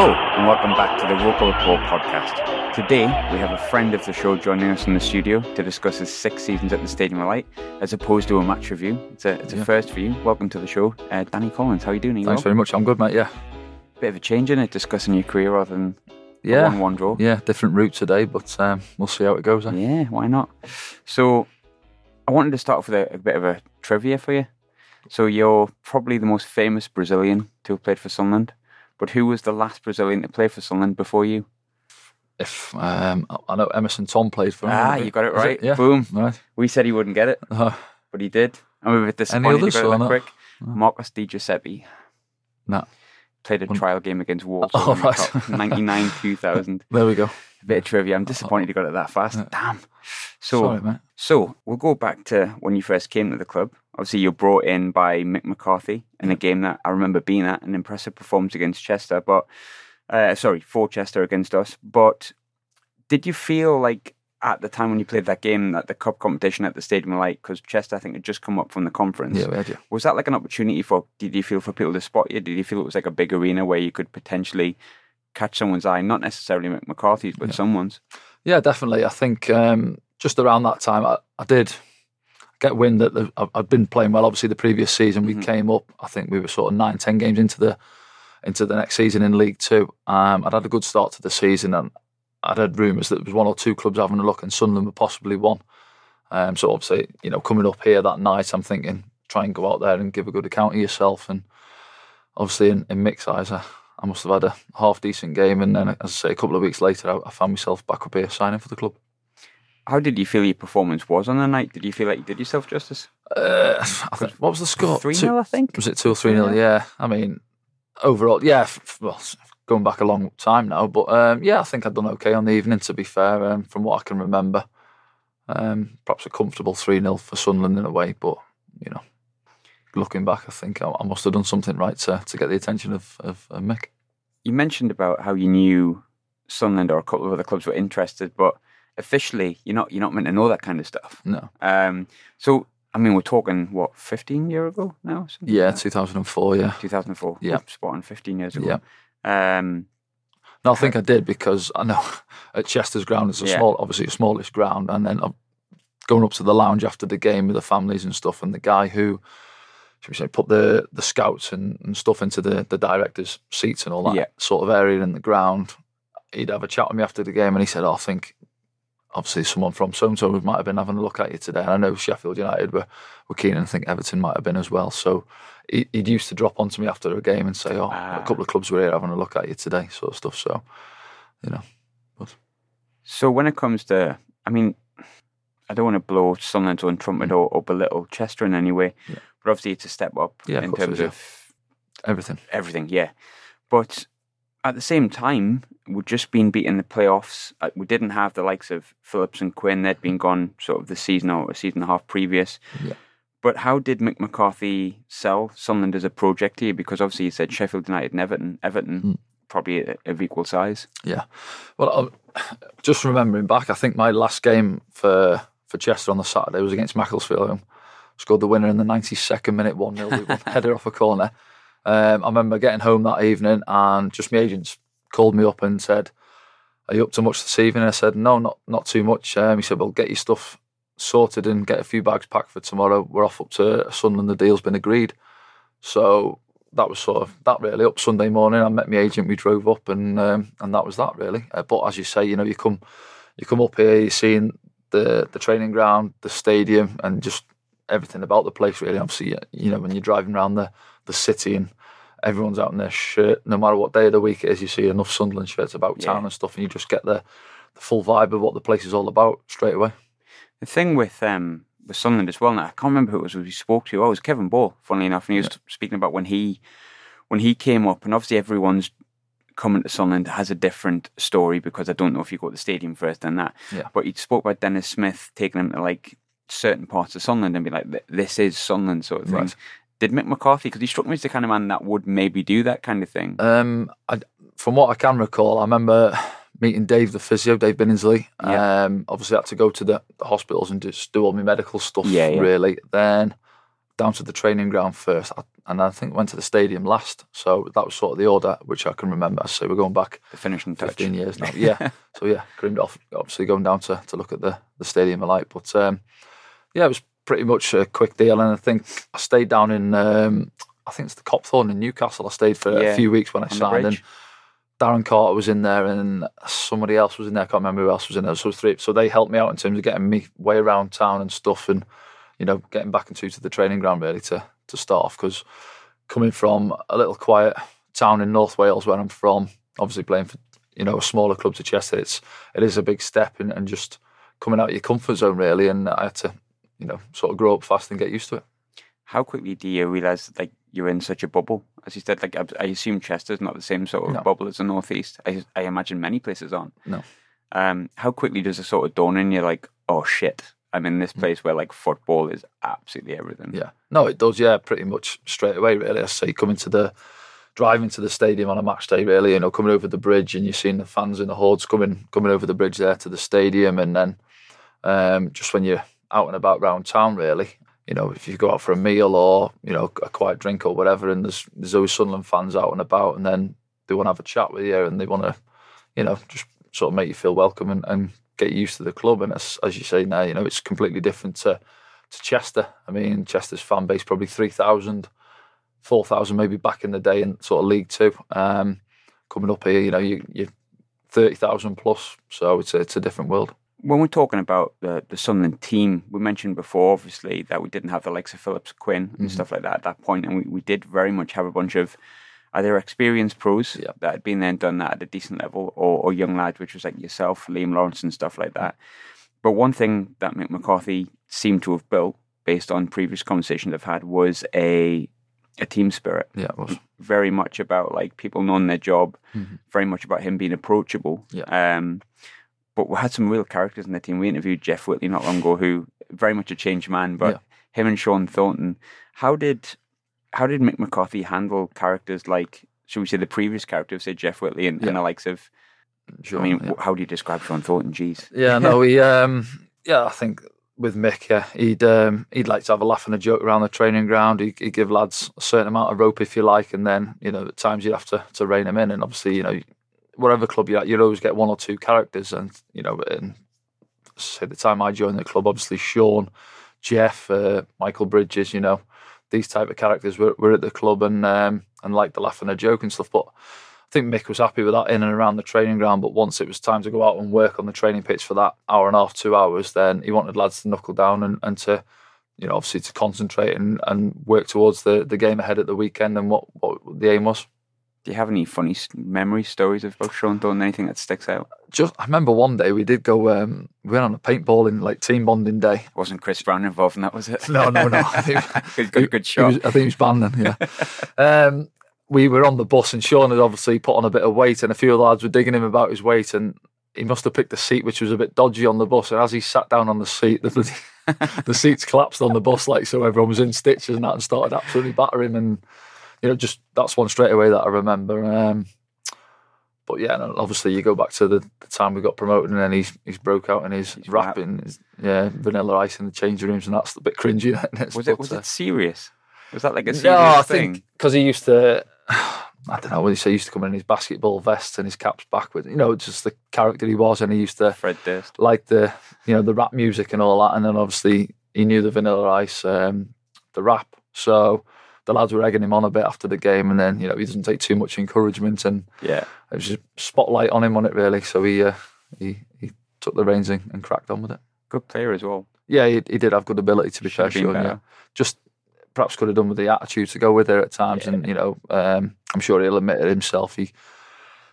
Hello, and welcome back to the Roker Report podcast. Today, we have a friend of the show joining us in the studio to discuss his six seasons at the Stadium of Light, as opposed to a match review. It's a, it's a Yeah. first for you. Welcome to the show, uh, Danny Collins. How are you doing? Are you Thanks well? very much. I'm good, mate. Yeah. Bit of a change in it, discussing your career rather than Yeah. one-one draw. Yeah, different route today, but um, we'll see how it goes. eh? Yeah, why not? So, I wanted to start off with a, a bit of a trivia for you. So, you're probably the most famous Brazilian to have played for Sunderland, but who was the last Brazilian to play for Sunderland before you? If um, I- know Emerson Thome played for him. Ah, you got it right. Yeah. Boom. Right. We said he wouldn't get it, Uh, but he did. I'm a bit disappointed he got it that quick. Marcos Di Giuseppe no. played a trial game against Wolves. Oh, right. 99 2000. There we go. A bit of trivia. I'm disappointed you got it that fast. Damn. So, Sorry. So we'll go back to when you first came to the club. Obviously, you're brought in by Mick McCarthy in a game that I remember being at an impressive performance against Chester, but uh, sorry, for Chester against us. But did you feel like at the time when you played that game that the cup competition at the Stadium Light, because Chester I think had just come up from the conference, Yeah, we had you. was that like an opportunity for? Did you feel for people to spot you? Did you feel it was like a big arena where you could potentially catch someone's eye, not necessarily Mick McCarthy's, but someone's? Yeah, definitely. I think um, just around that time, I, I did get wind that the, I'd been playing well. Obviously, the previous season we came up. I think we were sort of nine, ten games into the into the next season in League Two. Um, I'd had a good start to the season, and I'd heard rumours that there was one or two clubs having a look, and Sunderland were possibly one. Um, so obviously, you know, coming up here that night, I'm thinking try and go out there and give a good account of yourself. And obviously, in, in Mick's eyes, I, I must have had a half decent game. And then, as I say, a couple of weeks later, I, I found myself back up here signing for the club. How did you feel your performance was on the night? Did you feel like you did yourself justice? Uh, think, what was the score? 3-0, I think? Was it two or three nil? Yeah. I mean, overall, yeah. f- f- Well, going back a long time now, but um, yeah, I think I'd done okay on the evening. To be fair, um, from what I can remember, um, perhaps a comfortable three 0 for Sunderland in a way. But you know, looking back, I think I, I must have done something right to to get the attention of of, of Mick. You mentioned about how you knew Sunderland or a couple of other clubs were interested, but officially you're not you're not meant to know that kind of stuff. No. Um, so I mean, we're talking what 15 year ago now? Yeah, like two thousand and four. Yeah. 2004. Yeah. Spot on 15 years ago. Yeah. Um, No, I think I did because I know at Chester's ground it's a Yeah. small, obviously a smallish ground, and then I'm going up to the lounge after the game with the families and stuff, and the guy who, should we say, put the the scouts and, and stuff into the the directors' seats and all that Yeah. sort of area in the ground, he'd have a chat with me after the game, and he said, oh, "I think." Obviously, someone from so and so might have been having a look at you today. And I know Sheffield United were, were keen, and I think Everton might have been as well. So he, he'd used to drop onto me after a game and say, "Oh, Ah. a couple of clubs were here having a look at you today," sort of stuff. So, you know, but so when it comes to, I mean, I don't want to blow Sunderland's own trumpet or, or belittle Chester in any way, Mm. Yeah. But obviously it's a step up Yeah, in it terms is, yeah. of everything. everything, yeah. But at the same time, we'd just been beating the playoffs. Uh, We didn't have the likes of Phillips and Quinn. They'd been gone sort of the season or a season and a half previous. Yeah. But how did Mick McCarthy sell Sunderland as a project here? Because obviously he said Sheffield United and Everton. Everton Mm. probably of equal size. Yeah. Well, I'm, just remembering back, I think my last game for for Chester on the Saturday was against Macclesfield. Scored the winner in the 92nd minute, 1 0, header off a corner. Um, I remember getting home that evening and just my agents called me up and said, Are you up to much this evening? I said, No, not not too much. Um, he said, Well, get your stuff sorted and get a few bags packed for tomorrow. We're off up to Sunderland. The deal's been agreed. So that was sort of that really. Up Sunday morning, I met my agent. We drove up, and um, and that was that really. Uh, but as you say, you know, you come you come up here, you're seeing the the training ground, the stadium, and just everything about the place. Really, obviously, you know, when you're driving around the the city and everyone's out in their shirt, no matter what day of the week it is, you see enough Sunderland shirts about town and stuff, and you just get the the full vibe of what the place is all about straight away. The thing with um with Sunderland as well now, I can't remember who it was we spoke to. Oh, it was Kevin Ball, funnily enough, and he was yeah. speaking about when he when he came up, and obviously everyone's coming to Sunderland has a different story because I don't know if you go to the stadium first and that. Yeah. But he spoke about Denis Smith taking him to like certain parts of Sunderland and be like, "This is Sunderland," sort of thing. Right. Did Mick McCarthy? Because he struck me as the kind of man that would maybe do that kind of thing. Um, I, from what I can recall, I remember meeting Dave, the physio, Dave Binningsley. Yeah. Um, obviously, I had to go to the, the, hospitals and just do all my medical stuff. Yeah, yeah. really. Then down to the training ground first, and I think went to the stadium last. So that was sort of the order, which I can remember. So we're going back the finishing 15 touch. years now. Yeah. so yeah, off, obviously going down to, to look at the, the stadium alike. But um, yeah, it was pretty much a quick deal. And I think I stayed down in, um, I think it's the Copthorne in Newcastle. I stayed for yeah, a few weeks when I signed. And Darren Carter was in there and somebody else was in there. I can't remember who else was in there. So three. So they helped me out in terms of getting me way around town and stuff and, you know, getting back into to the training ground really to, to start off. Because coming from a little quiet town in North Wales where I'm from, obviously playing for, you know, a smaller club to Chester, it's, it is a big step and, and just coming out of your comfort zone really. And I had to, you know, sort of grow up fast and get used to it. How quickly do you realise like you're in such a bubble? As you said, like I, assume Chester's not the same sort of no. bubble as the Northeast. I, I imagine many places aren't. No. Um, how quickly does it sort of dawn in you like, oh shit, I'm in this mm. place where like football is absolutely everything. Yeah. No, it does. Yeah, pretty much straight away. Really, I say coming to the driving to the stadium on a match day. Really, you know, coming over the bridge and you're seeing the fans in the hordes coming coming over the bridge there to the stadium, and then um, just when you're out and about around town, really, you know, if you go out for a meal or you know a quiet drink or whatever, and there's there's always Sunderland fans out and about, and then they want to have a chat with you and they want to, you know, just sort of make you feel welcome and, and get used to the club. And as, as you say now, you know, it's completely different to to Chester. I mean, Chester's fan base probably 3,000, 4,000 maybe back in the day in sort of League Two. Um, coming up here, you know, you you thirty thousand plus, so it's a, it's a different world when we're talking about the, the Sunderland team, we mentioned before, obviously, that we didn't have the likes of Phillips Quinn and mm-hmm. stuff like that at that point, and we, we did very much have a bunch of either experienced pros yeah. that had been there and done that at a decent level, or, or young lads, which was like yourself, Liam Lawrence, and stuff like that. But one thing that Mick McCarthy seemed to have built, based on previous conversations I've had, was a a team spirit. Yeah, it was very much about like people knowing their job, mm-hmm. very much about him being approachable. Yeah. Um, but we had some real characters in the team. We interviewed Jeff Whitley not long ago, who very much a changed man. But yeah. him and Sean Thornton, how did how did Mick McCarthy handle characters like, should we say, the previous character, say Jeff Whitley and, yeah. and the likes of? Sean, I mean, yeah. how do you describe Sean Thornton? Jeez. Yeah, no, he, um, yeah, I think with Mick, yeah, he'd um, he'd like to have a laugh and a joke around the training ground. He'd, he'd, give lads a certain amount of rope if you like, and then you know at times you'd have to to rein him in. And obviously, you know, whatever club you're at, you'd always get one or two characters. And, you know, and say the time I joined the club, obviously Sean, Jeff, uh, Michael Bridges, you know, these type of characters were, were at the club and um, and liked the laugh and the joke and stuff. But I think Mick was happy with that in and around the training ground. But once it was time to go out and work on the training pitch for that hour and a half, two hours, then he wanted lads to knuckle down and, and to, you know, obviously to concentrate and, and work towards the, the game ahead at the weekend and what, what the aim was. Do you have any funny memory stories of both Sean Thornton? Anything that sticks out? Just, I remember one day we did go. Um, we went on a paintballing like team bonding day. Wasn't Chris Brown involved in that? Was it? No, no, no. I think, good, good shot. Was, I think he was banned then. Yeah. um, we were on the bus and Sean had obviously put on a bit of weight, and a few of the lads were digging him about his weight, and he must have picked a seat which was a bit dodgy on the bus. And as he sat down on the seat, the the seats collapsed on the bus, like so everyone was in stitches and that, and started absolutely battering him and you know, just that's one straight away that I remember. Um, but yeah, and obviously you go back to the, the time we got promoted, and then he's he's broke out in he's, His rap. rapping, his, yeah, vanilla ice in the changing rooms, and that's a bit cringy. Was it was uh, it serious? Was that like a serious no, I thing? think because he used to. I don't know he say. He used to come in his basketball vest and his caps backwards. You know, just the character he was, and he used to Fred Durst. like the you know the rap music and all that. And then obviously he knew the Vanilla Ice, um, the rap. So the lads were egging him on a bit after the game, and then you know he doesn't take too much encouragement, and Yeah. it was just spotlight on him on it really. So he uh, he he took the reins in and cracked on with it. Good player as well. Yeah, he, he did have good ability to be Should fair, sure. Yeah, just perhaps could have done with the attitude to go with it at times, and you know, um, I'm sure he'll admit it himself. He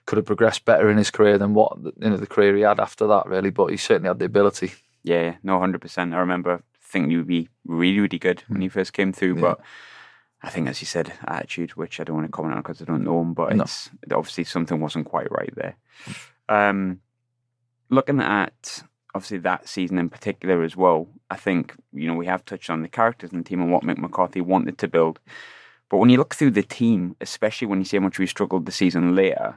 could have progressed better in his career than what you know the career he had after that, really. But he certainly had the ability. Yeah, yeah, no, hundred percent. I remember thinking you would be really, really good when he first came through, Yeah. but I think, as you said, attitude, which I don't want to comment on because I don't know him, but No. it's obviously something wasn't quite right there. Um, looking at obviously that season in particular as well, I think you know we have touched on the characters in the team and what Mick McCarthy wanted to build. But when you look through the team, especially when you see how much we struggled the season later,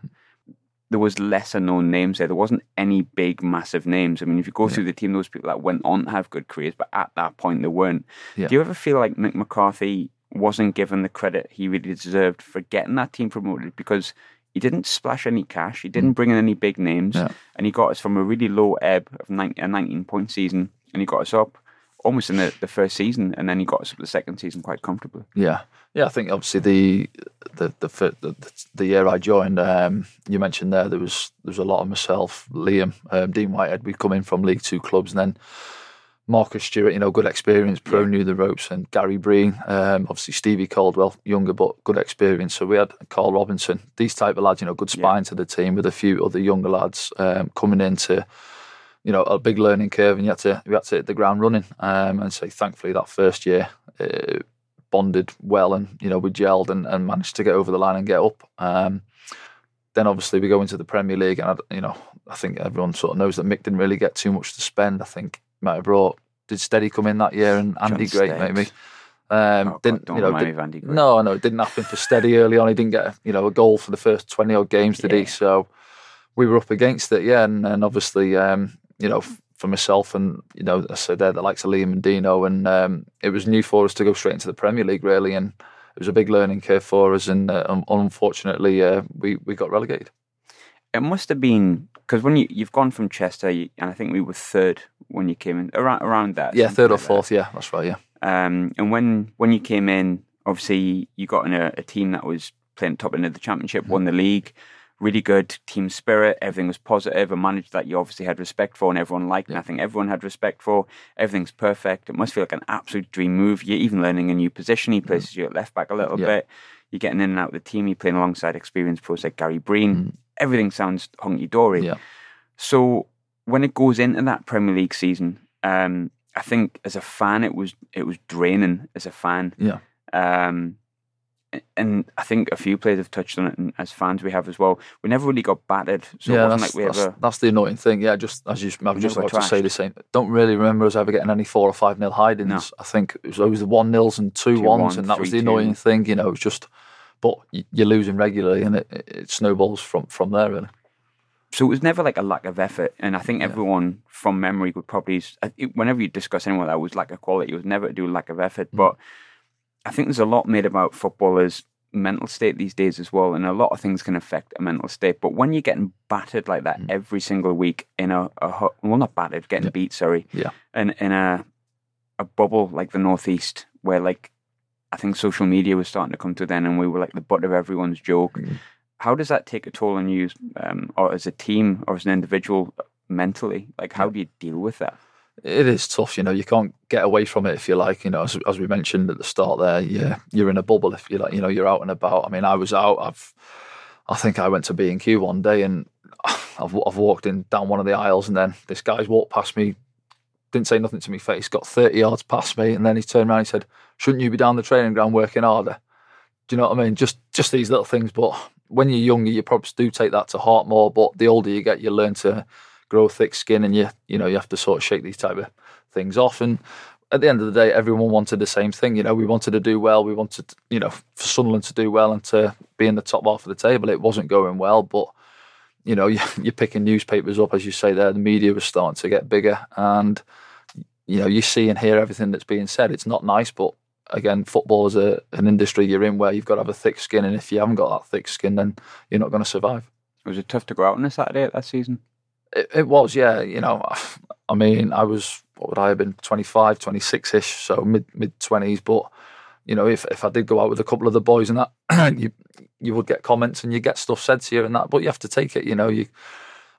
there was lesser known names there. There wasn't any big, massive names. I mean, if you go through the team, those people that went on to have good careers, but at that point they weren't. Yeah. Do you ever feel like Mick McCarthy wasn't given the credit he really deserved for getting that team promoted because he didn't splash any cash, he didn't bring in any big names, Yeah. and he got us from a really low ebb of 19, a 19 point season, and he got us up almost in the, the first season, and then he got us up the second season quite comfortably. Yeah, yeah. I think obviously the the the the, the year I joined, um, you mentioned there there was there was a lot of myself, Liam, um, Dean Whitehead. We'd come in from League Two clubs, and then Marcus Stewart, you know, good experience, pro knew the ropes, and Gary Breen, um, obviously Stevie Caldwell, younger but good experience. So we had Carl Robinson, these type of lads, you know, good spine to the team with a few other younger lads um, coming into you know a big learning curve, and you had to we had to hit the ground running. Um, and so thankfully that first year uh, bonded well, and you know we gelled and, and managed to get over the line and get up. Um, then obviously we go into the Premier League, and you know I think everyone sort of knows that Mick didn't really get too much to spend. I think might have brought did Steady come in that year and Andy John Great Stead. maybe. Um, Oh, didn't you know? did- me of Andy Gray. no, no, it didn't happen for Steady early on. He didn't get you know a goal for the first twenty odd games, did he? So we were up against it, yeah, and, and obviously, um, you know, for myself and you know, I said there the likes of Liam and Dino, and um, it was new for us to go straight into the Premier League, really, and it was a big learning curve for us, and uh, un- unfortunately, uh, we we got relegated. It must have been because when you you've gone from Chester, you, and I think we were third when you came in around around that. Yeah, third or like that. fourth, yeah, that's right, yeah, Um, and when when you came in, obviously you got in a, a team that was playing top end of the championship, mm-hmm. won the league, really good team spirit. Everything was positive, a manager that you obviously had respect for, and everyone liked. And I think everyone had respect for. Everything's perfect. It must feel like an absolute dream move. You're even learning a new position. He mm-hmm. places you at left back a little Yeah. bit. You're getting in and out of the team. You're playing alongside experienced pros like Gary Breen. Mm-hmm. Everything sounds honky dory. yeah. So when it goes into that Premier League season, um, I think as a fan, it was it was draining as a fan. Yeah. Um, and I think a few players have touched on it, and as fans we have as well. We never really got battered, so it yeah, wasn't that's, like we that's, ever. that's the annoying thing. Yeah, just as you, I was We just about to say the same. Don't really remember us ever getting any four or five nil hidings. No. I think it was always the one nils and two Two ones, one, and that was the two. annoying thing. You know, it was just, but you're losing regularly, and it, it, snowballs from from there. Really, So it was never like a lack of effort, and I think everyone from memory would probably, s- I- it- whenever you discuss anyone that was lack of quality, it was never to do lack of effort. Mm. But I think there's a lot made about footballers' mental state these days as well, and a lot of things can affect a mental state. But when you're getting battered like that mm. every single week in a, a well, not battered, getting beat, sorry, Yeah. in in a a bubble like the northeast, where like I think social media was starting to come to then, and we were like the butt of everyone's joke. How does that take a toll on you, um, or as a team, or as an individual, mentally? Like, how do you deal with that? it is tough. You know, you can't get away from it if you like. You know, as, as we mentioned at the start there, yeah, you're in a bubble if you like. You know, you're out and about. I mean, I was out. I've, I think I went to B and Q one day, and I've I've walked in down one of the aisles, and then this guy's walked past me, didn't say nothing to me face, got thirty yards past me, and then he turned around and he said, "Shouldn't you be down the training ground working harder?" Do you know what I mean? Just just these little things, but when you're younger, you probably do take that to heart more. But the older you get, you learn to grow thick skin, and you you know you have to sort of shake these type of things off. And at the end of the day, everyone wanted the same thing. You know, we wanted to do well. We wanted you know for Sunderland to do well and to be in the top half of the table. It wasn't going well, but you know, you're picking newspapers up, as you say there, the media was starting to get bigger. And, you know, you see and hear everything that's being said. It's not nice, but again, football is a, an industry you're in where you've got to have a thick skin. And if you haven't got that thick skin, then you're not going to survive. Was it tough to go out on a Saturday at that season? It, it was, yeah. You know, I mean, I was, what would I have been, 25, 26 ish, so mid mid 20s. But, you know, if, if I did go out with a couple of the boys and that, you, you would get comments and you get stuff said to you and that, but you have to take it. You know, you.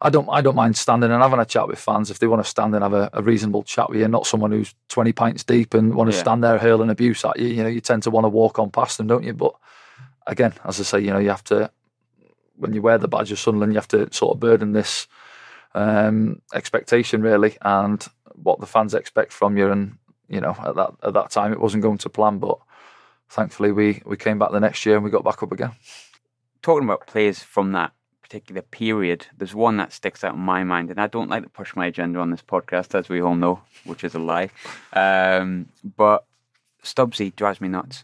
I don't. I don't mind standing and having a chat with fans if they want to stand and have a, a reasonable chat with you. Not someone who's twenty pints deep and want to yeah. stand there hurling abuse at you. You know, you tend to want to walk on past them, don't you? But again, as I say, you know, you have to when you wear the badge of Sunderland, you have to sort of burden this um, expectation really, and what the fans expect from you. And you know, at that at that time, it wasn't going to plan, but thankfully we we came back the next year and we got back up again. Talking about players from that particular period, there's one that sticks out in my mind, and I don't like to push my agenda on this podcast, as we all know, which is a lie. Um, but Stubbsy drives me nuts.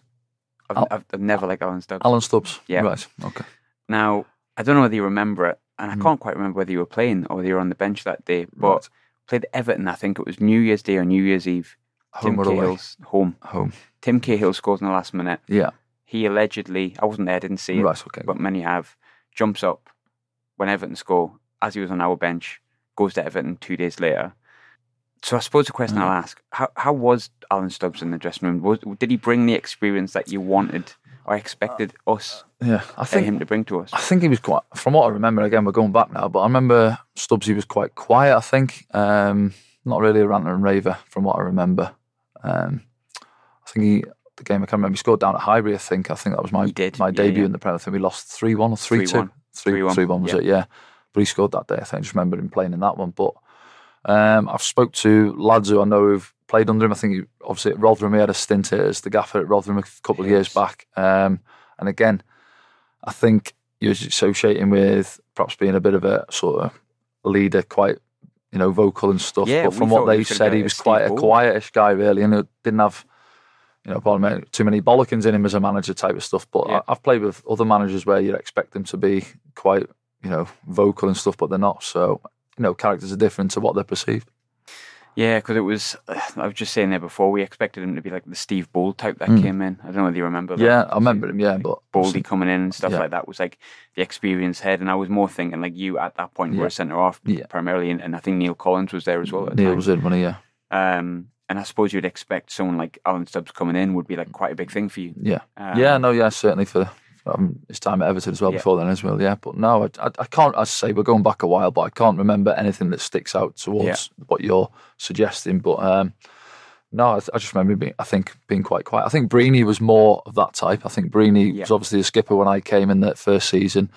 I've, Al- I've, I've never liked Alan Stubbs. Alan Stubbs, yeah, right, okay. Now I don't know whether you remember it, and I mm. can't quite remember whether you were playing or whether you were on the bench that day, but right. played Everton. I think it was New Year's Day or New Year's Eve. Home Tim Cahill's home. Home. Tim Cahill scores in the last minute. Yeah. He allegedly, I wasn't there, didn't see it, right, okay. but many have, jumps up when Everton score, as he was on our bench, goes to Everton two days later. So I suppose the question mm. I'll ask: How how was Alan Stubbs in the dressing room? Was, did he bring the experience that you wanted or expected us? Yeah, I think him to bring to us. I think he was quite. From what I remember, again, we're going back now, but I remember Stubbs. He was quite quiet. I think um, not really a ranter and raver, from what I remember. Um, I think he the game I can't remember. He scored down at Highbury. I think. I think that was my my yeah, debut yeah. in the Premier. I think we lost three one or three two. Three one. Three one was yeah. it? Yeah. But he scored that day. I think I just remember him playing in that one. But um, I've spoke to lads who I know who've played under him. I think he, obviously at Rotherham he had a stint here as the gaffer at Rotherham a couple yes. of years back. Um, and again, I think he was associating with perhaps being a bit of a sort of leader, quite you know vocal and stuff. Yeah, but from what they said, he was quite a quietish guy really, and didn't have you know, too many bollockins in him as a manager type of stuff. But yeah. I, have played with other managers where you'd expect them to be quite, you know, vocal and stuff, but they're not. So, you know, characters are different to what they're perceived. Yeah, because it was. I was just saying there before. We expected him to be like the Steve Bould type that mm. came in. I don't know whether you remember. that. Yeah, I remember him. Yeah, but Baldy coming in and stuff yeah. like that was like the experienced head. And I was more thinking like you at that point yeah. were a centre off yeah. primarily, and, and, I think Neil Collins was there as well. Neil time. was in one, of yeah. Um, and I suppose you'd expect someone like Alan Stubbs coming in would be like quite a big thing for you. Yeah, um, yeah, no, yeah, certainly for um, his time at Everton as well yeah. before then as well. Yeah, but no, I, I, I, can't. As I say, we're going back a while, but I can't remember anything that sticks out towards yeah. what you're suggesting. But um, no, I, I, just remember being, I think being quite quiet. I think Breeny was more of that type. I think Breeny yeah. was obviously the skipper when I came in that first season.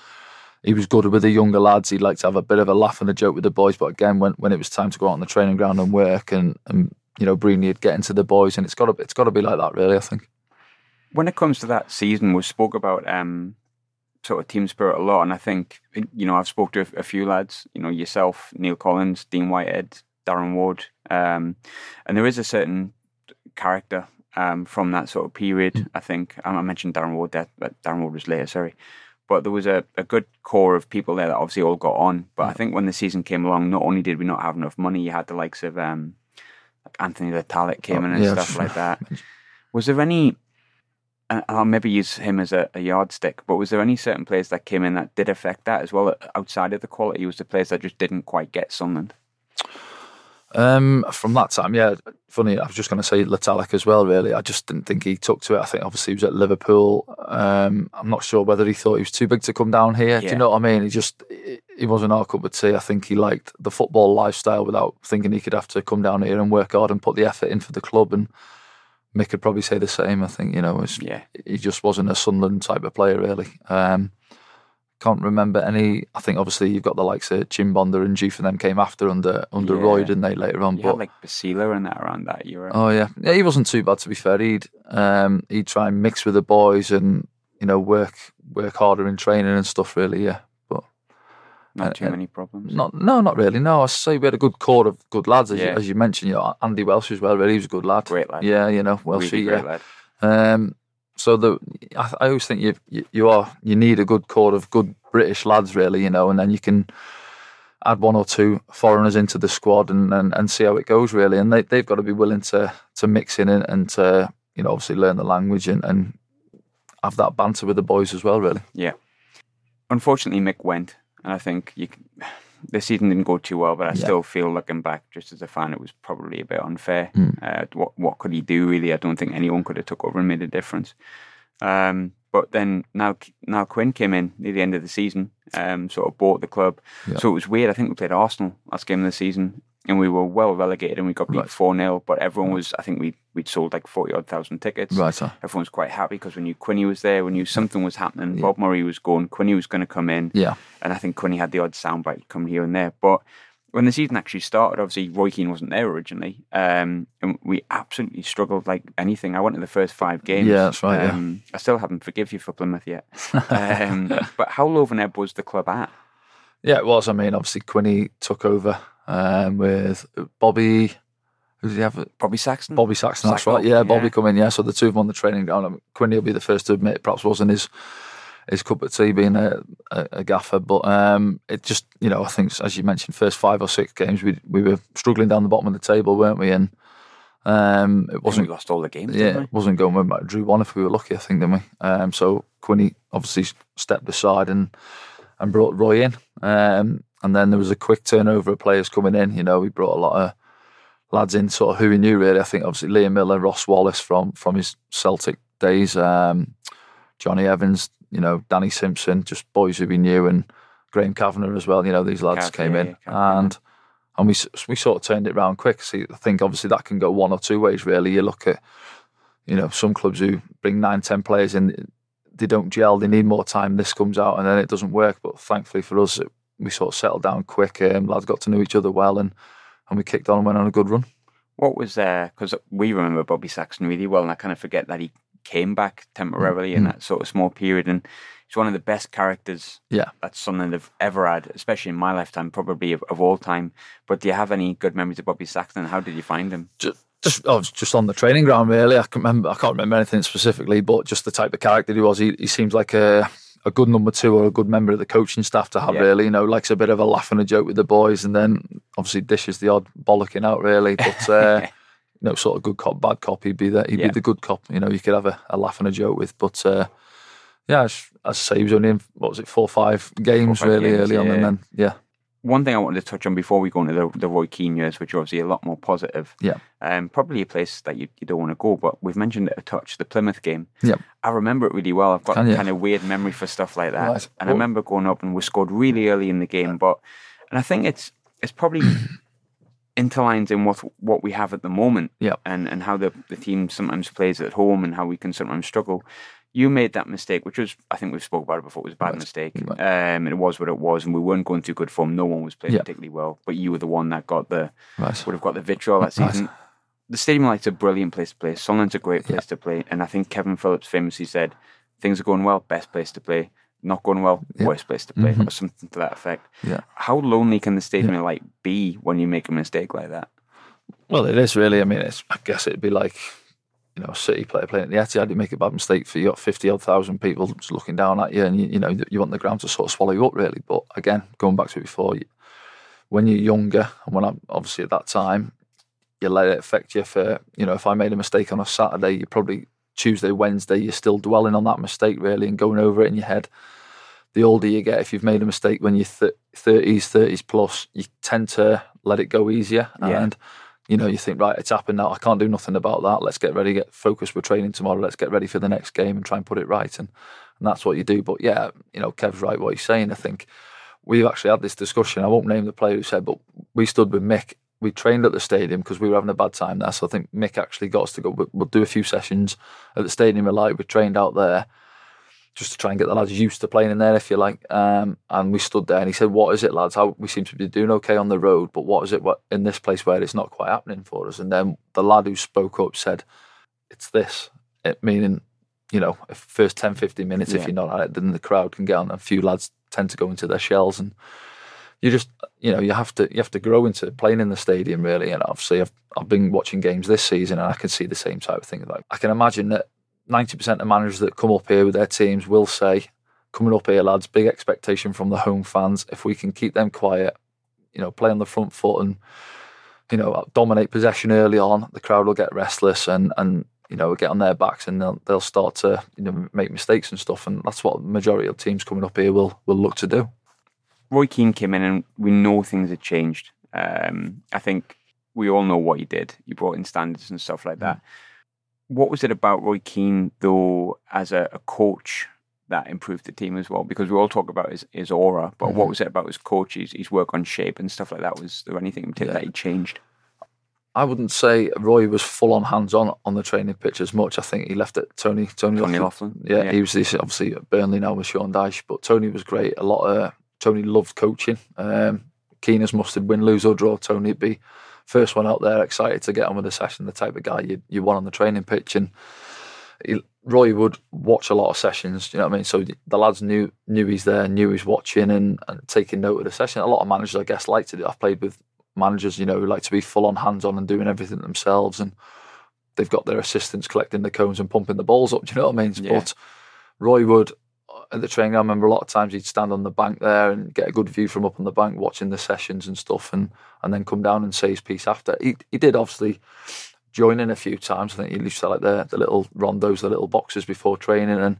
He was good with the younger lads. He'd like to have a bit of a laugh and a joke with the boys. But again, when, when it was time to go out on the training ground and work and, and you know, Breeny would get into the boys, and it's got to it's got to be like that, really. I think. When it comes to that season, we spoke about um, sort of team spirit a lot, and I think you know I've spoke to a, a few lads, you know, yourself, Neil Collins, Dean Whitehead, Darren Ward, um, and there is a certain character um, from that sort of period. Mm. I think I mentioned Darren Ward there, but Darren Ward was later. Sorry. But there was a, a good core of people there that obviously all got on. But I think when the season came along, not only did we not have enough money, you had the likes of um, Anthony Le Tallec came oh, in and yeah, stuff like that. Was there any? I'll maybe use him as a, a, yardstick, but was there any certain players that came in that did affect that as well? Outside of the quality, was the players that just didn't quite get Sunderland? Um, from that time, yeah. Funny, I was just going to say Le Tallec as well. Really, I just didn't think he took to it. I think obviously he was at Liverpool. Um, I'm not sure whether he thought he was too big to come down here. Yeah. Do you know what I mean? He just he wasn't our cup of tea. I think he liked the football lifestyle without thinking he could have to come down here and work hard and put the effort in for the club. And Mick could probably say the same. I think you know, was, yeah, he just wasn't a Sunderland type of player really. Um, can't remember any. I think obviously you've got the likes of Chimbonda and G for them came after under under yeah. Roy, didn't they? Later on, you but like Bassila and that around that year. Oh yeah, yeah, he wasn't too bad to be fair. He'd um, he'd try and mix with the boys and you know work work harder in training and stuff. Really, yeah. But not too uh, many problems. Not no, not really. No, I say we had a good core of good lads as, yeah. you, as you mentioned. You know, Andy Welsh as well. Really, he was a good lad. Great lad. Yeah, you know, Welsh. Really yeah. Um, so the I, I always think you, you you are you need a good core of good British lads, really, you know, and then you can add one or two foreigners into the squad and, and, and see how it goes really. And they they've got to be willing to to mix in and, and to you know obviously learn the language and, and have that banter with the boys as well. Really. Yeah. Unfortunately, Mick went, and I think you. Can, the season didn't go too well, but I Yeah. still feel looking back, just as a fan, it was probably a bit unfair. Mm. Uh, what what could he do really? I don't think anyone could have took over and made a difference. Um, but then now now Quinn came in near the end of the season, um, sort of bought the club. Yeah. So it was weird. I think we played Arsenal last game of the season, and we were well relegated, and we got beat Right. four 0 But everyone was, I think we we'd sold like forty odd thousand tickets Right. So. everyone was quite happy because we knew Quinny was there, we knew something was happening. Yeah. Bob Murray was going, Quinny was going to come in, Yeah. and I think Quinny had the odd soundbite come here and there. But when the season actually started, obviously Roy Keane wasn't there originally, um, and we absolutely struggled like anything. I went to the first five games. Yeah, that's right, yeah. Um, I still haven't forgive you for Plymouth yet. um, but how low of an ebb was the club at? Yeah, it was. I mean, obviously Quinny took over um, with Bobby. Who did he have? Bobby Saxton. Bobby Saxton. That's Sackville, right. Yeah, Bobby yeah. come in. Yeah, so the two of them on the training ground. I mean, Quinny will be the first to admit it perhaps wasn't his his cup of tea being a, a, a gaffer, but um, it just you know I think as you mentioned, first five or six games we we were struggling down the bottom of the table, weren't we? And um, it wasn't we lost all the games. yeah, didn't it wasn't going. We might have drew one if we were lucky, I think, didn't we? Um, so Quinny obviously stepped aside and and brought Roy in, um, and then there was a quick turnover of players coming in. You know, we brought a lot of lads in, sort of who we knew really. I think obviously Liam Miller, Ross Wallace from from his Celtic days, um, Jonny Evans, you know, Danny Simpson, just boys who we knew, and Graham Kavanagh as well. You know, these lads Cav, came yeah, in Cav, and. And we we sort of turned it around quick. See, I think obviously that can go one or two ways. Really, you look at you know, some clubs who bring nine, ten players in, they don't gel. They need more time. This comes out, and then it doesn't work. But thankfully for us, it, we sort of settled down quick. Um, lads got to know each other well, and and we kicked on and went on a good run. What was there? Because we remember Bobby Saxton really well, and I kind of forget that he came back temporarily in Mm. that sort of small period. And he's one of the best characters Yeah. that Sunderland have ever had, especially in my lifetime, probably of, of all time. But do you have any good memories of Bobby Saxton? How did you find him? Just, just, I was just on the training ground. Really, I can remember. I can't remember anything specifically, but just the type of character he was. He, he seems like a a good number two or a good member of the coaching staff to have. Yeah. Really, you know, likes a bit of a laugh and a joke with the boys, and then obviously dishes the odd bollocking out. Really, but. Uh, you know, sort of good cop, bad cop. He'd be the he'd Yeah. be the good cop. You know, you could have a, a laugh and a joke with. But uh, yeah, as, as I say, he was only in what was it, four or five games five really games, early on, and then yeah, One thing I wanted to touch on before we go into the, the Roy Keane years, which are obviously a lot more positive. Yeah. Um, probably a place that you, you don't want to go, but we've mentioned it a touch, the Plymouth game. Yeah. I remember it really well. I've got Can you? kind of weird memory for stuff like that. Right. And I remember going up and we scored really early in the game, but and I think it's it's probably interlines in what what we have at the moment. Yep. And and how the, the team sometimes plays at home and how we can sometimes struggle. You made that mistake, which was I think we've spoke about it before. It was a bad Right. mistake, Right. um, and it was what it was, and we weren't going through good form. No one was playing Yeah. particularly well, but you were the one that got the right, would have got the vitriol that season. The Stadium Light's a brilliant place to play. Sunderland's a great place to play, and I think Kevin Phillips famously said, "Things are going well, best place to play. Not going well, Yeah. worst place to play," Mhm. or something to that effect. Yeah. How lonely can the Stadium Light be when you make a mistake like that? Well, it is really. I mean, it's, I guess it'd be like, you know, City player playing at the Etihad. You make a bad mistake for you've got fifty odd thousand people just looking down at you, and you, you know you want the ground to sort of swallow you up, really. But again, going back to it before, you, when you're younger, and when I'm obviously at that time, you let it affect you. For you know, if I made a mistake on a Saturday, you're probably Tuesday, Wednesday, you're still dwelling on that mistake really and going over it in your head. The older you get, if you've made a mistake when you're thirties, thirties plus, you tend to let it go easier, Yeah. You know, you think, right, it's happened now. I can't do nothing about that. Let's get ready, get focused. We're training tomorrow. Let's get ready for the next game and try and put it right. And and that's what you do. But yeah, you know, Kev's right what he's saying. I think we've actually had this discussion. I won't name the player who said, but we stood with Mick. We trained at the stadium because we were having a bad time there. So I think Mick actually got us to go. We'll, do a few sessions at the stadium light. We trained out there just to try and get the lads used to playing in there, if you like. Um, and we stood there, and he said, "What is it, lads? How we seem to be doing okay on the road, but what is it what, in this place where it's not quite happening for us?" And then the lad who spoke up said, "It's this," it meaning, you know, if first 10, 15 minutes, Yeah. if you're not at it, then the crowd can get on. A few lads tend to go into their shells, and you just, you know, you have to you have to grow into playing in the stadium really. And obviously, I've I've been watching games this season, and I can see the same type of thing. Like I can imagine that ninety percent of managers that come up here with their teams will say, "Coming up here, lads, big expectation from the home fans. If we can keep them quiet, you know, play on the front foot and you know dominate possession early on, the crowd will get restless and and you know get on their backs and they'll, they'll start to you know make mistakes and stuff. And that's what the majority of teams coming up here will will look to do." Roy Keane came in, and we know things had changed. Um, I think we all know what he did. He brought in standards and stuff like that. Mm. What was it about Roy Keane, though, as a, a, coach that improved the team as well? Because we all talk about his, his aura, but mm-hmm. what was it about his coach, his, his, work on shape and stuff like that? Was there anything in particular yeah. that he changed? I wouldn't say Roy was full on hands on on the training pitch as much. I think he left it Tony Tony, Tony Loughlan. Yeah, yeah, he was obviously at Burnley now with Sean Dyche, but Tony was great. A lot of Tony loved coaching. Um, keen as mustard, win, lose or draw. Tony would be first one out there, excited to get on with the session, the type of guy you you want on the training pitch. And he, Roy would watch a lot of sessions. You know what I mean? So the lads knew knew he's there, knew he's watching, and, and taking note of the session. A lot of managers, I guess, like to do. I've played with managers, you know, who like to be full on hands on and doing everything themselves, and they've got their assistants collecting the cones and pumping the balls up. Do you know what I mean? Yeah. But Roy would at the training, I remember a lot of times he'd stand on the bank there and get a good view from up on the bank, watching the sessions and stuff, and and then come down and say his piece after. He he did obviously join in a few times. I think he used to like the the little rondos, the little boxes before training, and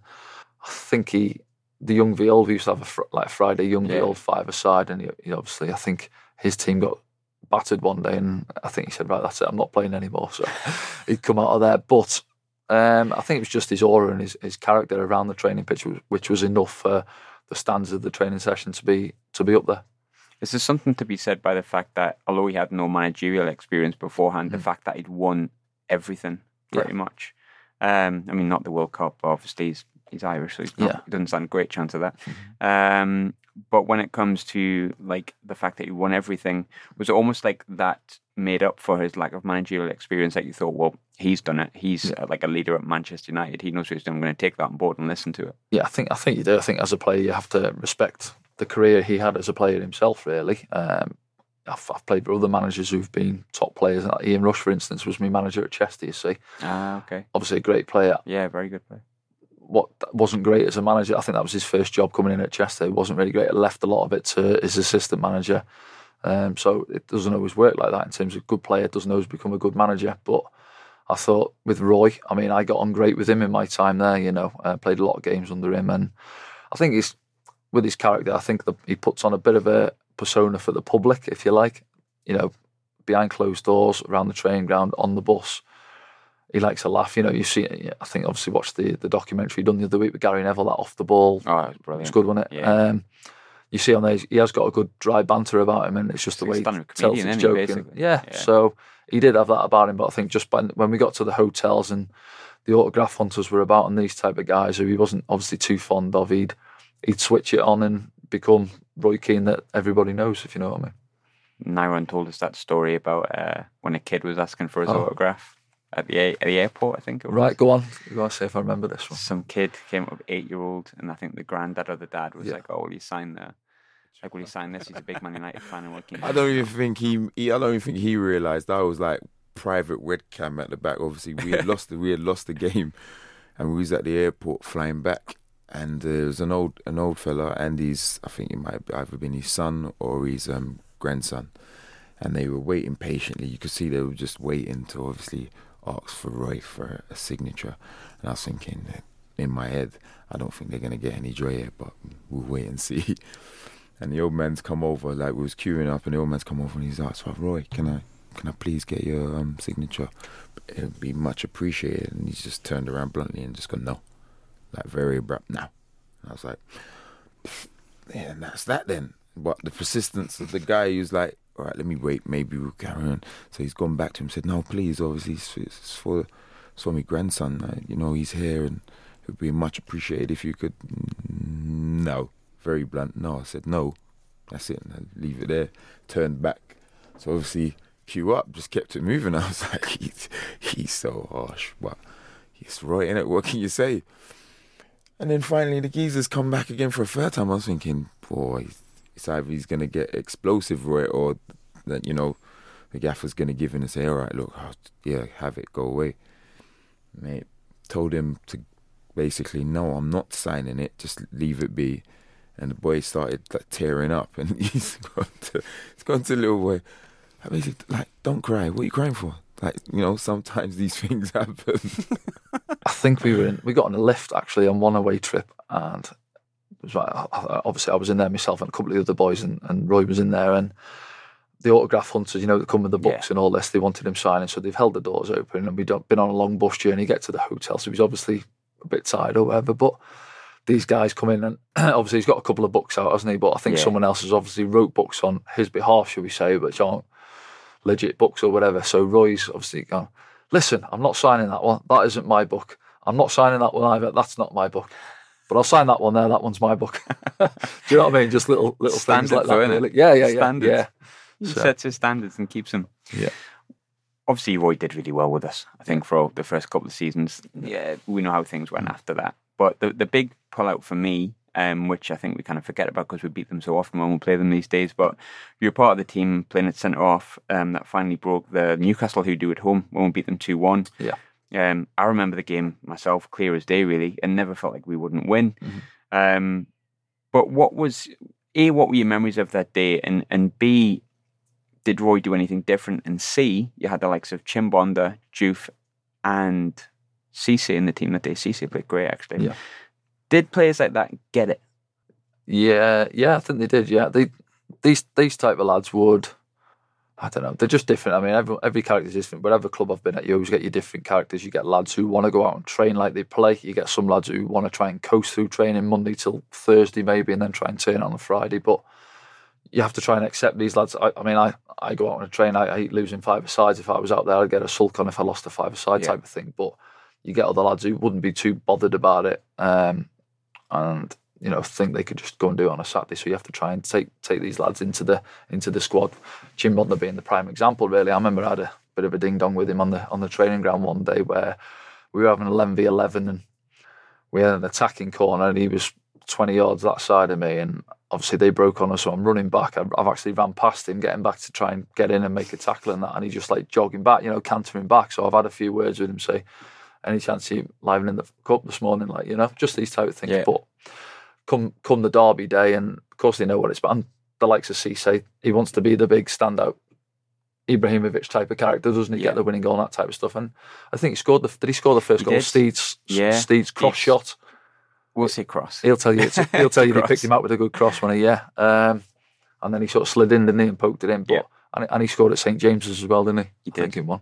I think he the young Viol we used to have a fr- like Friday young yeah. Viol five aside, and he, he obviously I think his team got battered one day, and I think he said, "Right, that's it. I'm not playing anymore." So he'd come out of there, but um, I think it was just his aura and his, his character around the training pitch, which was enough for the standards of the training session to be to be up there. Is there something to be said by the fact that although he had no managerial experience beforehand, mm. the fact that he'd won everything pretty yeah. much? Um, I mean, not the World Cup, obviously he's, he's Irish, so not, yeah. he doesn't stand a great chance of that. Mm-hmm. Um, but when it comes to like the fact that he won everything, was it almost like that made up for his lack of managerial experience that you thought, well, he's done it. He's yeah. Uh, like a leader at Manchester United. He knows what he's doing. I'm going to take that on board and listen to it. Yeah, I think I think you do. I think as a player, you have to respect the career he had as a player himself. Really, um, I've, I've, played with other managers who've been top players. Ian Rush, for instance, was my manager at Chester. You see, ah, okay, obviously a great player. Yeah, very good player. What wasn't great as a manager, I think that was his first job coming in at Chester. It wasn't really great. It left a lot of it to his assistant manager. Um, so it doesn't always work like that in terms of good player doesn't always become a good manager. But I thought with Roy, I mean, I got on great with him in my time there. You know, I played a lot of games under him, and I think he's with his character. I think the, he puts on a bit of a persona for the public, if you like. You know, behind closed doors, around the training ground, on the bus. He likes to laugh. You know, you see. I think obviously watched the the documentary done the other week with Gary Neville that off the ball. Oh, brilliant! It's good, wasn't it? Yeah. Um, you see on there, he has got a good dry banter about him, and it's just the way he tells his joking. Yeah, yeah, so he did have that about him, but I think just by, when we got to the hotels and the autograph hunters were about, and these type of guys who he wasn't obviously too fond of, he'd he'd switch it on and become Roy Keane that everybody knows, if you know what I mean. Nyron told us that story about uh, when a kid was asking for his oh. autograph at the at the airport. I think it was. Right, go on. You Go on, see if I remember this one. Some kid came up, eight year old, and I think the granddad or the dad was yeah. like, "Oh, will you sign the?" Like, will you sign this? He's a big Man United fan and working. I don't even think he, he. I don't even think he realised I was like private webcam at the back. Obviously, we had lost the we had lost the game, and we was at the airport flying back. And uh, there was an old an old fella, and he's I think it might have either been his son or his um, grandson, and they were waiting patiently. You could see they were just waiting to obviously asked for Roy for a signature, and I was thinking in my head, I don't think they're gonna get any joy here, but we'll wait and see. And the old man's come over, like we was queuing up, and the old man's come over and he's asked, well, "Roy, can I, can I please get your um, signature? It'd be much appreciated." And he's just turned around bluntly and just gone, "No," like very abrupt. No. And I was like, "Yeah, and that's that then." But the persistence of the guy who's like, all right, let me wait, maybe we'll carry on. So he's gone back to him, said, no, please, obviously, it's, it's for, for my grandson. Uh, you know, he's here and it would be much appreciated if you could. No, very blunt. No, I said, no, that's it. And I leave it there, turned back. So obviously, queue up, just kept it moving. I was like, he's, he's so harsh, but he's right in it. What can you say? And then finally, the geezers come back again for a third time. I was thinking, boy, it's either he's going to get explosive right or that you know the gaffer's going to give in and say, all right, look, oh, yeah, have it, go away, mate. told him to basically, no, I'm not signing it. Just leave it be. And the boy started like tearing up, and he's gone to he's gone to little boy. I basically like, don't cry. What are you crying for? Like, you know, sometimes these things happen. I think we were in, we got on a lift actually on one away trip, and it was like, obviously I was in there myself and a couple of the other boys, and, and Roy was in there, and the autograph hunters, you know, that come with the books Yeah. and all this, they wanted him signing, so they've held the doors open, and we'd been on a long bus journey, get to the hotel, so he was obviously a bit tired or whatever, but these guys come in and obviously he's got a couple of books out, hasn't he? But I think Yeah. someone else has obviously wrote books on his behalf, should we say, which aren't legit books or whatever. So Roy's obviously gone, listen, I'm not signing that one. That isn't my book. I'm not signing that one either. That's not my book. But I'll sign that one there. That one's my book. Do you know what I mean? Just little little Standards like that. though? Really. Yeah, yeah, yeah, Standards. yeah. So- sets his standards and keeps them. Yeah. Obviously, Roy did really well with us. I think for the first couple of seasons. Yeah, we know how things went after that. But the the big pullout for me, um, which I think we kind of forget about because we beat them so often when we play them these days. But you're part of the team playing at centre off um, that finally broke the Newcastle who do at home when we beat them two one. Yeah. Um, I remember the game myself, clear as day, really, and never felt like we wouldn't win. Um, but what was a what were your memories of that day, and and b did Roy do anything different? And c you had the likes of Chimbonda, Diouf, and Cisse in the team that day. Cisse played great actually. Yeah. Did players like that get it? Yeah, yeah, I think they did. Yeah, they these these type of lads would. I don't know. They're just different. I mean, every every character is different. Whatever club I've been at, you always get your different characters. You get lads who want to go out and train like they play. You get some lads who want to try and coast through training Monday till Thursday maybe, and then try and turn on a Friday. But you have to try and accept these lads. I, I mean, I, I go out on a train. I, I hate losing five sides. If I was out there, I'd get a sulk on if I lost a five side Yeah. type of thing. But you get other lads who wouldn't be too bothered about it. Um, and you know think they could just go and do it on a Saturday. So you have to try and take take these lads into the into the squad. Jim Butler being the prime example, really. I remember I had a bit of a ding dong with him on the on the training ground one day where we were having eleven v eleven and we had an attacking corner and he was twenty yards that side of me and obviously they broke on us. So I'm running back. I've I've actually ran past him, getting back to try and get in and make a tackle and that, and he's just like jogging back, you know, cantering back. So I've had a few words with him, say any chance you livening the cup this morning, like you know, just these type of things. Yeah. But come come the derby day, and of course they know what it's about. And the likes of Cisse, he wants to be the big standout Ibrahimovic type of character, doesn't he? Yeah. Get the winning goal and that type of stuff. And I think he scored the. Did he score the first He goal? did. Steed's Yeah. Steed's cross Steed's- shot. We'll say cross. He'll tell you. It's, he'll tell you he picked him up with a good cross when he yeah. Um, and then he sort of slid in, didn't he, and poked it in. But Yeah. and, and he scored at St James's as well, didn't he? He I think did. in one.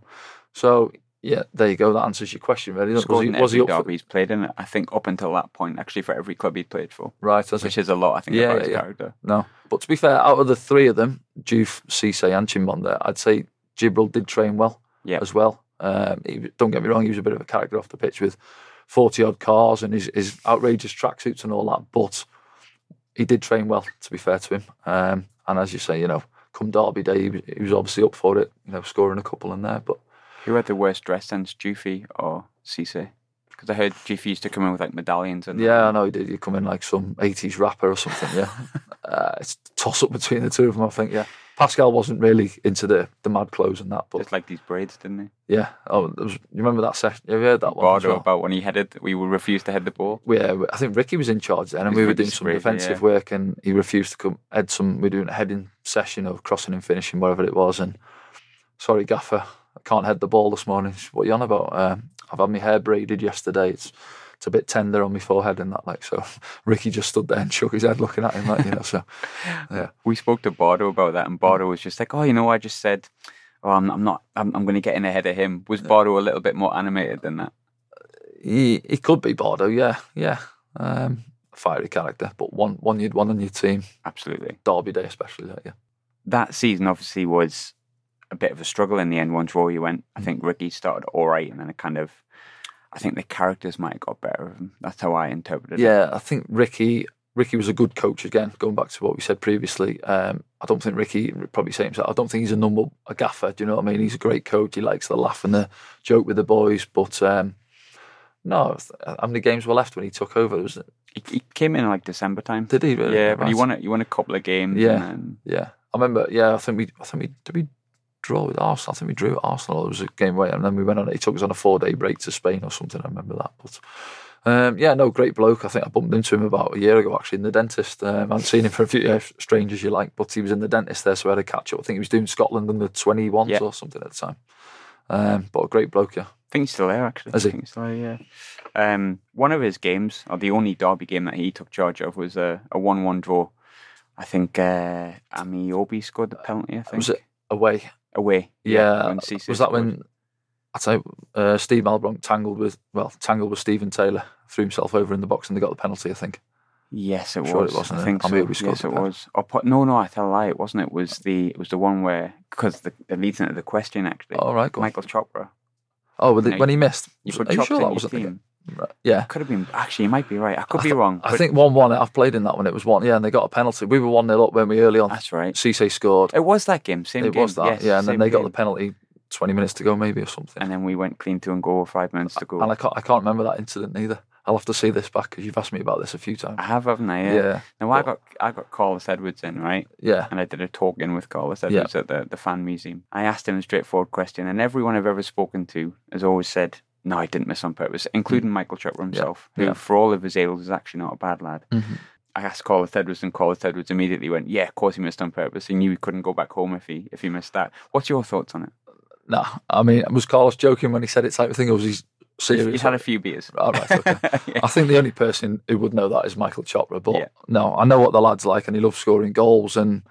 So yeah, there you go. That answers your question, really. Was he, was he up for he's played in. it? I think up until that point, actually, for every club he'd played for, right? Which is a lot. I think Yeah, about his yeah. character. No. But to be fair, out of the three of them, Diouf, Cisse, and Chimbonda, I'd say Djibril did train well Yeah. as well. Um, he, don't get me wrong, he was a bit of a character off the pitch with 40 odd cars and his, his outrageous tracksuits and all that. But he did train well, to be fair to him. Um, and as you say, you know, come Derby Day, he was, he was obviously up for it, you know, scoring a couple in there. But Who had the worst dress sense, Jufi or Cisse? Because I heard Jufi used to come in with like medallions and yeah, I know he did. He'd come in like some 80s rapper or something, yeah. uh, it's toss up between the two of them, I think, yeah. Pascal wasn't really into the, the mad clothes and that, but just like these braids, didn't he? Yeah. Oh, was, you remember that session? You heard that one? Well? about when he headed, we would refuse to head the ball. Yeah, I think Ricky was in charge then, and we were doing some defensive yeah. work, and he refused to come. Had some. We were doing a heading session of crossing and finishing, whatever it was. And sorry, Gaffer, can't head the ball this morning. What are you on about? Um, I've had my hair braided yesterday. It's it's a bit tender on my forehead and that. Like so, Ricky just stood there and shook his head, looking at him like you know. So yeah, We spoke to Bardo about that, and Bardo was just like, "Oh, you know, I just said, oh, I'm, I'm not, I'm, I'm going to get in ahead of him." Was Bardo a little bit more animated than that? he he could be Bardo. Yeah, yeah. Um, fiery character, but one one you'd want on your team. Absolutely. Derby Day, especially. Like, yeah. That season obviously was a bit of a struggle in the end. Once Rory went, I think Ricky started all right, and then it kind of, I think the characters might have got better of him. That's how I interpreted it. Yeah, I think Ricky Ricky was a good coach again. Going back to what we said previously, um, I don't think Ricky probably say himself. I don't think he's a number a gaffer. Do you know what I mean? He's a great coach. He likes the laugh and the joke with the boys. But um, no, how many games were left when he took over? Was it? He, he came in like December time. Did he? Really? Yeah, but he won it. He won a couple of games. Yeah. and then Yeah, I remember. Yeah, I think we. I think we did we draw with Arsenal. I think we drew at Arsenal. It was a game away, and then we went on. He took us on a four day break to Spain or something. I remember that. But um, yeah, no, great bloke. I think I bumped into him about a year ago actually in the dentist. Um, I hadn't seen him for a few years, strange as you like, but he was in the dentist there, so I had a catch up. I think he was doing Scotland under 21s Yeah. or something at the time. Um, but a great bloke, yeah. I think he's still there actually. Is he? I think he's still there, yeah. Um, one of his games, or the only derby game that he took charge of, was a, a one-one draw. I think uh, Ameobi scored the penalty. I think Was it away? Away? Yeah. when was that scored. when I'd say uh, Steed Malbranque tangled with well tangled with Steven Taylor, threw himself over in the box, and they got the penalty. I think. Yes, it Sure it was. wasn't I it? think I so. mean, we scored yes, it was. Or, no, no, I tell a lie. It wasn't. It was the. It was the one where because the it leads into the question actually. All right, go on. Michael Chopra. Oh, the, when he missed. You Was- put are you sure that wasn't the game? Right, Yeah. Could have been. Actually, you might be right. I could I be wrong. I think one one. I've played in that one. It was one. Yeah, and they got a penalty. We were one 0 up when we early on. that's right. Cisse scored. It was that game. Same it game. was that. Yes, yeah, and then they got the penalty. Twenty minutes to go, maybe or something. And then we went clean to and go with five minutes to go. And I can't. I can't remember that incident either. I'll have to see this back because you've asked me about this a few times. I have, haven't I? Yeah. Yeah, Now I got I got Carlos Edwards in right, Yeah. and I did a talk in with Carlos Yeah. Edwards at the the fan museum. I asked him a straightforward question, and everyone I've ever spoken to has always said, "No, I didn't miss on purpose," including Michael Chopra himself, who, Mm. Yeah. for all of his ails, is actually not a bad lad. Mhm. I asked Carlos Edwards, and Carlos Edwards immediately went, "Yeah, of course he missed on purpose. He knew he couldn't go back home if he if he missed that." What's your thoughts on it? No, I mean, was Carlos joking when he said it type of thing, or was he serious? He's had a few beers. Oh, right, okay. Yeah. I think the only person who would know that is Michael Chopra. But Yeah. no, I know what the lad's like, and he loves scoring goals. And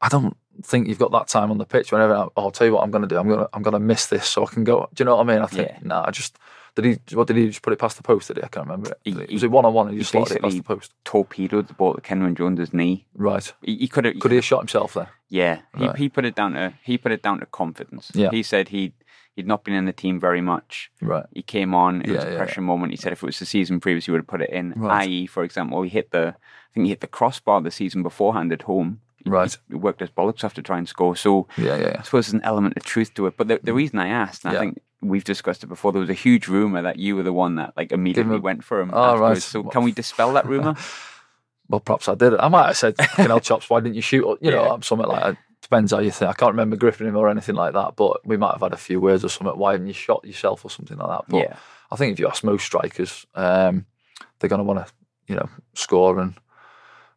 I don't think you've got that time on the pitch. Whenever I, oh, I'll tell you what I'm going to do, I'm going to I'm going to miss this so I can go. Do you know what I mean? I think Yeah. no, I just did he. What did he just put it past the post? Did he? I can't remember it. He- was it- he- it one on one? He he just slotted it past the post. Torpedoed the ball to Kenwyne Jones's knee. Right? He, he could have. Could he have shot himself there? Yeah, he, Right. he put it down to he put it down to confidence. Yeah. he said he he'd not been in the team very much. Right. He came on. It was a yeah, pressure moment. He said if it was the season previous, he would have put it in. Right. I.e., for example, he hit the I think he hit the crossbar the season beforehand at home. Right. worked his bollocks off to try and score. So Yeah, yeah, I suppose there's an element of truth to it. But the, the reason I asked, and Yeah. I think we've discussed it before, there was a huge rumor that you were the one that like immediately a- went for him. Oh, right. So can we dispel that rumor? Well, perhaps I did it. I might have said, "Fucking hell, chops, why didn't you shoot?" Or, you Yeah. know, something like that. Depends how you think. I can't remember gripping him or anything like that, but we might have had a few words or something. Why haven't you shot yourself or something like that? But Yeah. I think if you ask most strikers, um, they're going to want to, you know, score and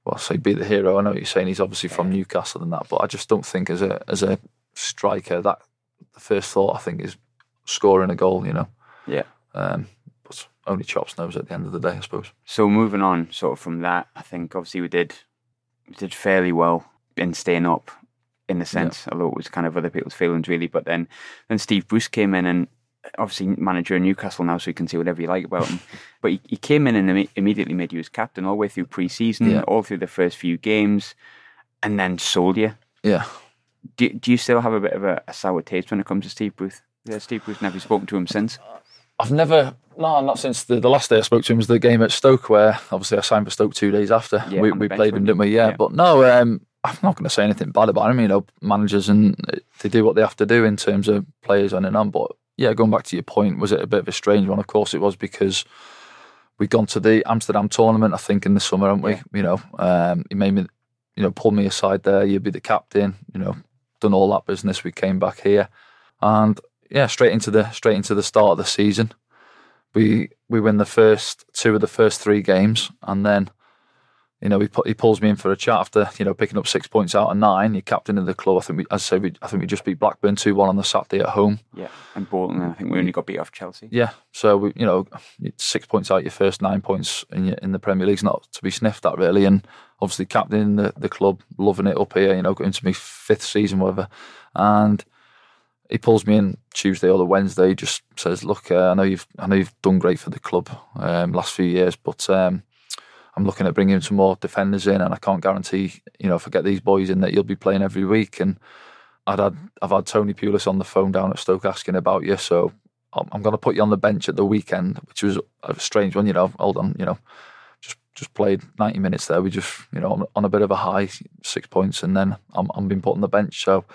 well, say be the hero. I know what you're saying he's obviously from Newcastle and that, but I just don't think as a as a striker that the first thought I think is scoring a goal. You know, yeah. um, but only chops knows at the end of the day, I suppose. So moving on, sort of from that, I think obviously we did we did fairly well in staying up, in the sense, although it was kind of other people's feelings really. But then then Steve Bruce came in and obviously manager of Newcastle now, so you can say whatever you like about him. but he, he came in and imme- immediately made you his captain all the way through pre-season, Yeah. all through the first few games, and then sold you. Yeah. Do, do you still have a bit of a, a sour taste when it comes to Steve Bruce? Yeah, Steve Bruce. Never spoken to him since. I've never, no, not since the, the last day I spoke to him was the game at Stoke, where obviously I signed for Stoke two days after. Yeah, we we played him, didn't we? Yeah, Yeah. but no, um, I'm not going to say anything bad about him. You know, managers and they do what they have to do in terms of players on and on. But yeah, going back to your point, was it a bit of a strange one? Of course it was because we'd gone to the Amsterdam tournament, I think, in the summer, haven't we? Yeah. You know, um, he made me, you know, pulled me aside there. You'd be the captain. You know, done all that business. We came back here, and yeah, straight into the straight into the start of the season. We we win the first two of the first three games, and then you know he put, he pulls me in for a chat after you know picking up six points out of nine. You're captain of the club. I think we, as I say, we, I think we just beat Blackburn two one on the Saturday at home. Yeah, and Bolton. I think we only got beat off Chelsea. Yeah, so we, you know, six points out your first nine points in your, in the Premier League's not to be sniffed at really, and obviously captaining the the club, loving it up here. You know, going to my fifth season, whatever, and he pulls me in Tuesday or the Wednesday. Just says, "Look, uh, I know you've I know you've done great for the club um, last few years, but um, I'm looking at bringing some more defenders in, and I can't guarantee, you know, if I get these boys in, that you'll be playing every week." And I'd had I've had Tony Pulis on the phone down at Stoke asking about you, so I'm, going to put you on the bench at the weekend, which was a strange one. You know, hold on, you know, just just played 90 minutes there. We just, you know, on, on a bit of a high, six points, and then I'm I'm being put on the bench. So,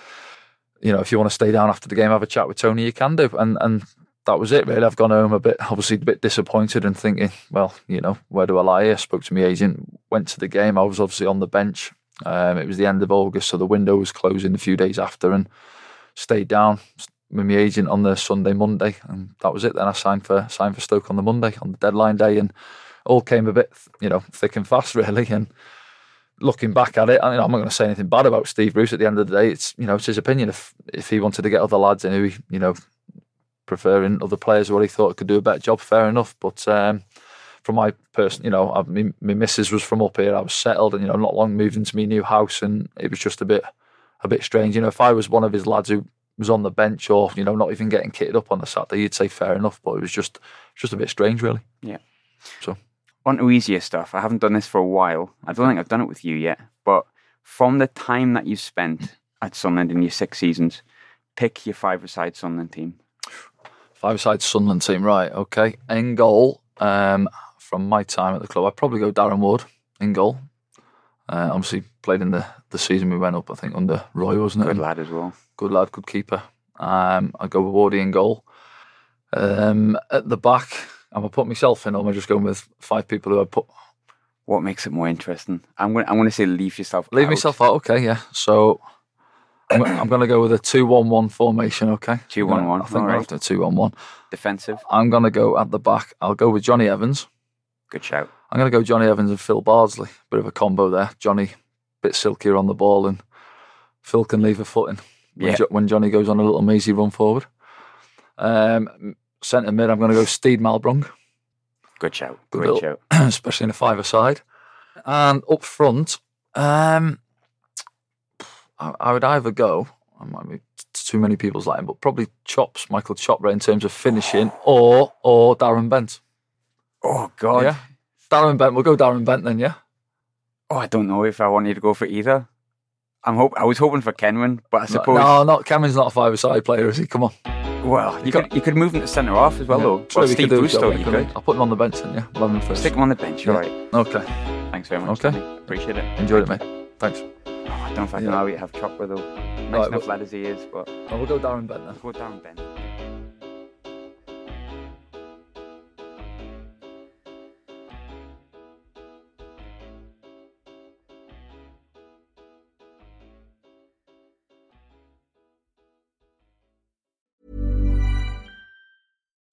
you know, if you want to stay down after the game, have a chat with Tony, you can do. And and that was it really. I've gone home a bit, obviously a bit disappointed and thinking, well, you know, where do I lie? Spoke to my agent, went to the game. I was obviously on the bench. Um, it was the end of August, so the window was closing a few days after, and stayed down with my agent on the Sunday, Monday, and that was it. Then I signed for signed for Stoke on the Monday on the deadline day, and all came a bit, you know, thick and fast, really. And looking back at it, I mean, I'm not going to say anything bad about Steve Bruce. At the end of the day, it's you know, it's his opinion. If if he wanted to get other lads in who he, you know, preferring other players where he thought could do a better job, fair enough. But um, from my person, you know, I, my, my missus was from up here. I was settled, and you know, not long moved into my new house, and it was just a bit, a bit strange. You know, if I was one of his lads who was on the bench or you know not even getting kitted up on the Saturday, you'd say fair enough. But it was just, just a bit strange, really. Yeah. So On to easier stuff. I haven't done this for a while. I don't think I've done it with you yet. But from the time that you've spent at Sunderland in your six seasons, pick your five-a-side Sunderland team. Five-side Sunderland team, right? Okay, in goal. Um, from my time at the club, I'd probably go Darren Ward in goal. Uh, obviously played in the, the season we went up, I think under Roy, wasn't it? Good lad as well. good lad, good keeper. Um, I'd go with Wardy in goal. Um, at the back, am I put myself in, or am I just going with five people who I put? What makes it more interesting? I'm gonna I'm going to say leave yourself. Leave out. myself out. Okay, yeah. So I'm, I'm going to go with a two-one-one formation. Okay, 2-1-1, I think we're right. after two-one-one. defensive. I'm going to go at the back. I'll go with Jonny Evans. Good shout. I'm going to go Jonny Evans and Phil Bardsley. Bit of a combo there. Jonny, bit silkier on the ball, and Phil can leave a foot in when, Yeah. Jo- when Jonny goes on a little mazy run forward. Um, centre mid, I'm going to go Steed Malbranque, Good shout. Good Great little- shout. especially in a five side. And up front, um, I, I would either go, I might be too many people's line, but probably Chops, Michael Chopra in terms of finishing, or or Darren Bent. Oh God. Yeah, Darren Bent. We'll go Darren Bent then. Yeah. Oh, I don't know if I wanted to go for either. I'm hope. I was hoping for Kenwyne, but I suppose. No, not Cameron's not a five-a-side player, is he? Come on. Well, you could you could move him to centre half as well, Yeah. though. Well, we Steve could do Bruce, so, though, yeah, you could I'll put him on the bench then, yeah. We'll him first. stick him on the bench. Yeah. All right. Okay. Thanks very much. Okay. Tony. Appreciate it. Enjoyed it, mate. Thanks. I don't know if I can allow you to have Chopper though. Nice Right, enough lad as he is, but Oh, we'll go Darren Bent then. We'll go down, Ben.